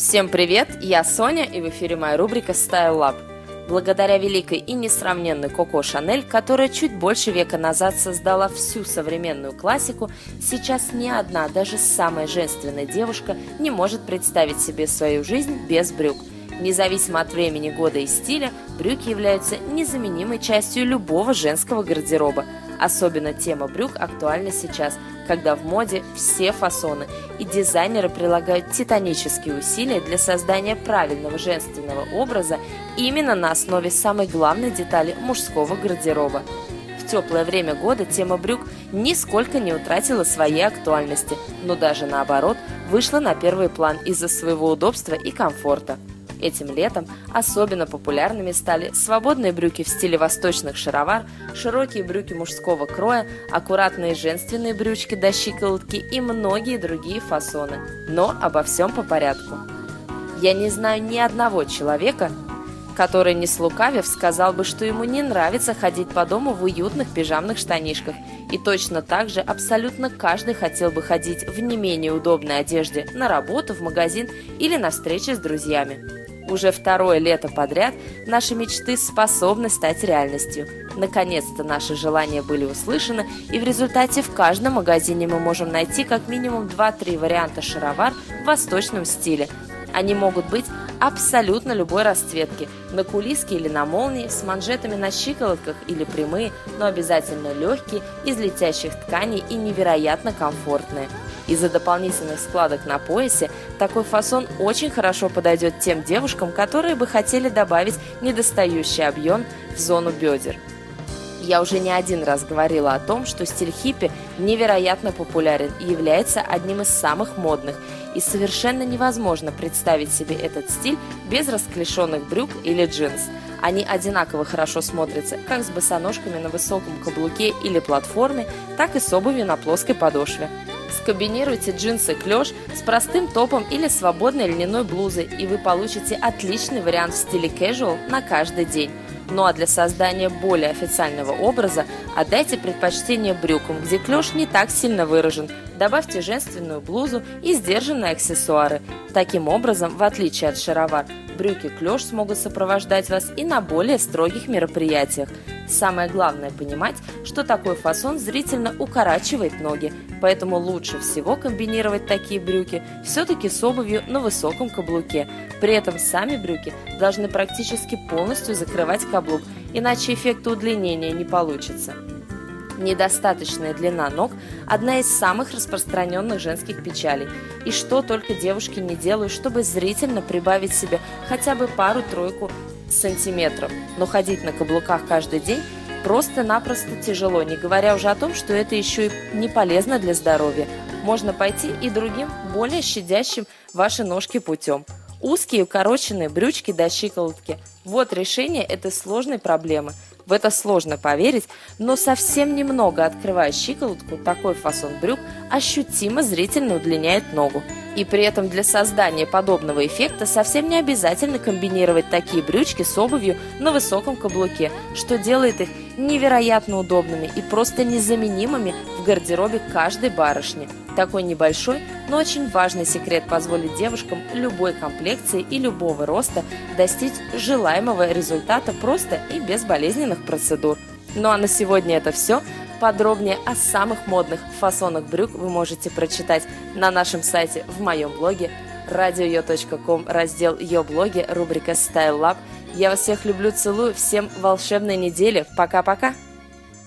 Всем привет, я Соня и в эфире моя рубрика Style Lab. Благодаря великой и несравненной Коко Шанель, которая чуть больше века назад создала всю современную классику, сейчас ни одна, даже самая женственная девушка не может представить себе свою жизнь без брюк. Независимо от времени года и стиля, брюки являются незаменимой частью любого женского гардероба. Особенно тема брюк актуальна сейчас, когда в моде все фасоны, и дизайнеры прилагают титанические усилия для создания правильного женственного образа именно на основе самой главной детали мужского гардероба. В теплое время года тема брюк нисколько не утратила своей актуальности, но даже наоборот вышла на первый план из-за своего удобства и комфорта. Этим летом особенно популярными стали свободные брюки в стиле восточных шаровар, широкие брюки мужского кроя, аккуратные женственные брючки до щиколотки и многие другие фасоны. Но обо всем по порядку. Я не знаю ни одного человека, который не слукавив сказал бы, что ему не нравится ходить по дому в уютных пижамных штанишках. И точно так же абсолютно каждый хотел бы ходить в не менее удобной одежде на работу, в магазин или на встречи с друзьями. Уже второе лето подряд наши мечты способны стать реальностью. Наконец-то наши желания были услышаны, и в результате в каждом магазине мы можем найти как минимум 2-3 варианта шаровар в восточном стиле. Они могут быть абсолютно любой расцветки, на кулиске или на молнии, с манжетами на щиколотках или прямые, но обязательно легкие, из летящих тканей и невероятно комфортные. Из-за дополнительных складок на поясе такой фасон очень хорошо подойдет тем девушкам, которые бы хотели добавить недостающий объем в зону бедер. Я уже не один раз говорила о том, что стиль хиппи невероятно популярен и является одним из самых модных, и совершенно невозможно представить себе этот стиль без расклешенных брюк или джинс. Они одинаково хорошо смотрятся как с босоножками на высоком каблуке или платформе, так и с обувью на плоской подошве. Скомбинируйте джинсы клеш с простым топом или свободной льняной блузой, и вы получите отличный вариант в стиле casual на каждый день. Ну а для создания более официального образа отдайте предпочтение брюкам, где клеш не так сильно выражен. Добавьте женственную блузу и сдержанные аксессуары. Таким образом, в отличие от шаровар, брюки клеш смогут сопровождать вас и на более строгих мероприятиях. Самое главное понимать, что такой фасон зрительно укорачивает ноги, поэтому лучше всего комбинировать такие брюки все-таки с обувью на высоком каблуке. При этом сами брюки должны практически полностью закрывать каблук, иначе эффекта удлинения не получится. Недостаточная длина ног – одна из самых распространенных женских печалей. И что только девушки не делают, чтобы зрительно прибавить себе хотя бы пару-тройку сантиметров. Но ходить на каблуках каждый день просто-напросто тяжело, не говоря уже о том, что это еще и не полезно для здоровья. Можно пойти и другим, более щадящим ваши ножки путем. Узкие укороченные брючки до щиколотки – вот решение этой сложной проблемы – в это сложно поверить, но совсем немного открывая щиколотку, такой фасон брюк ощутимо зрительно удлиняет ногу. И при этом для создания подобного эффекта совсем не обязательно комбинировать такие брючки с обувью на высоком каблуке, что делает их невероятно удобными и просто незаменимыми в гардеробе каждой барышни. Такой небольшой, но очень важный секрет позволит девушкам любой комплекции и любого роста достичь желаемого результата просто и без болезненных процедур. Ну а на сегодня это все. Подробнее о самых модных фасонах брюк вы можете прочитать на нашем сайте в моем блоге radio.com, раздел «Ее блоги», рубрика «Style Lab». Я вас всех люблю, целую, всем волшебной недели. Пока-пока!